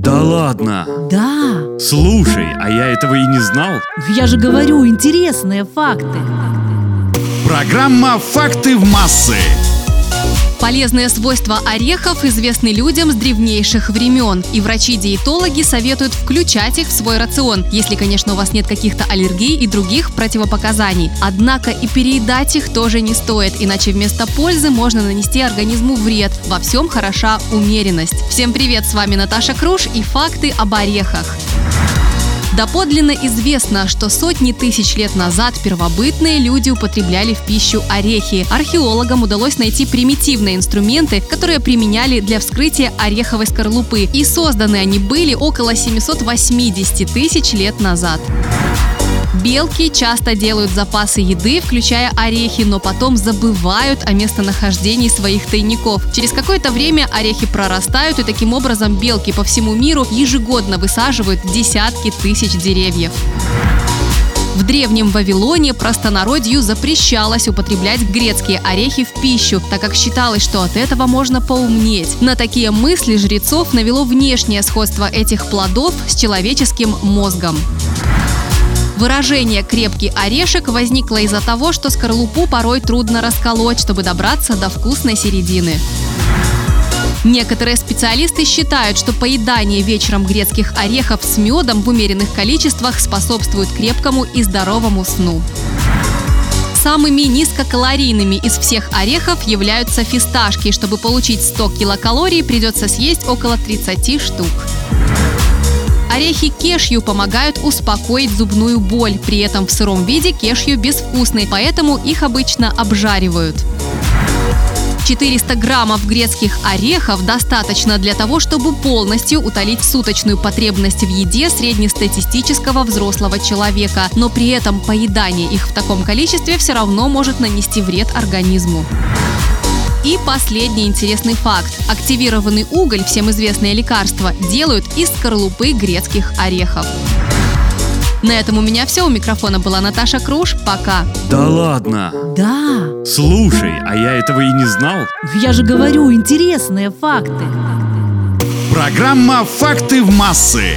Да ладно. Да, Слушай, а я этого и не знал. я же говорю, интересные факты. Программа «Факты в массы». Полезные свойства орехов известны людям с древнейших времен, и врачи-диетологи советуют включать их в свой рацион, если, конечно, у вас нет каких-то аллергий и других противопоказаний. Однако и переедать их тоже не стоит, иначе вместо пользы можно нанести организму вред. Во всем хороша умеренность. Всем привет, с вами Наташа Круш и факты об орехах. Доподлинно известно, что сотни тысяч лет назад первобытные люди употребляли в пищу орехи. Археологам удалось найти примитивные инструменты, которые применяли для вскрытия ореховой скорлупы. И созданы они были около 780 тысяч лет назад. Белки часто делают запасы еды, включая орехи, но потом забывают о местонахождении своих тайников. Через какое-то время орехи прорастают, и таким образом белки по всему миру ежегодно высаживают десятки тысяч деревьев. В древнем Вавилоне простонародью запрещалось употреблять грецкие орехи в пищу, так как считалось, что от этого можно поумнеть. На такие мысли жрецов навело внешнее сходство этих плодов с человеческим мозгом. Выражение «крепкий орешек» возникло из-за того, что скорлупу порой трудно расколоть, чтобы добраться до вкусной середины. Некоторые специалисты считают, что поедание вечером грецких орехов с медом в умеренных количествах способствует крепкому и здоровому сну. Самыми низкокалорийными из всех орехов являются фисташки. Чтобы получить 100 килокалорий, придется съесть около 30 штук. Орехи кешью помогают успокоить зубную боль. При этом в сыром виде кешью безвкусный, поэтому их обычно обжаривают. 400 граммов грецких орехов достаточно для того, чтобы полностью утолить суточную потребность в еде среднестатистического взрослого человека. Но при этом поедание их в таком количестве все равно может нанести вред организму. И последний интересный факт. Активированный уголь, всем известное лекарство, делают из скорлупы грецких орехов. На этом у меня все. У микрофона была Наташа Круш. Пока. Да ладно. Да, Слушай, а я этого и не знал. я же говорю, интересные факты. Программа «Факты в массы».